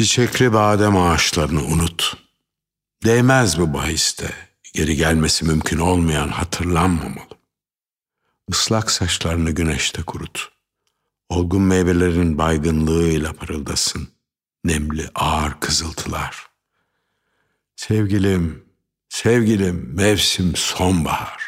Çiçekli badem ağaçlarını unut. Değmez bu bahiste. Geri gelmesi mümkün olmayan hatırlanmamalı. Islak saçlarını güneşte kurut. Olgun meyvelerin baygınlığıyla parıldasın. Nemli ağır kızıltılar. Sevgilim, sevgilim mevsim sonbahar.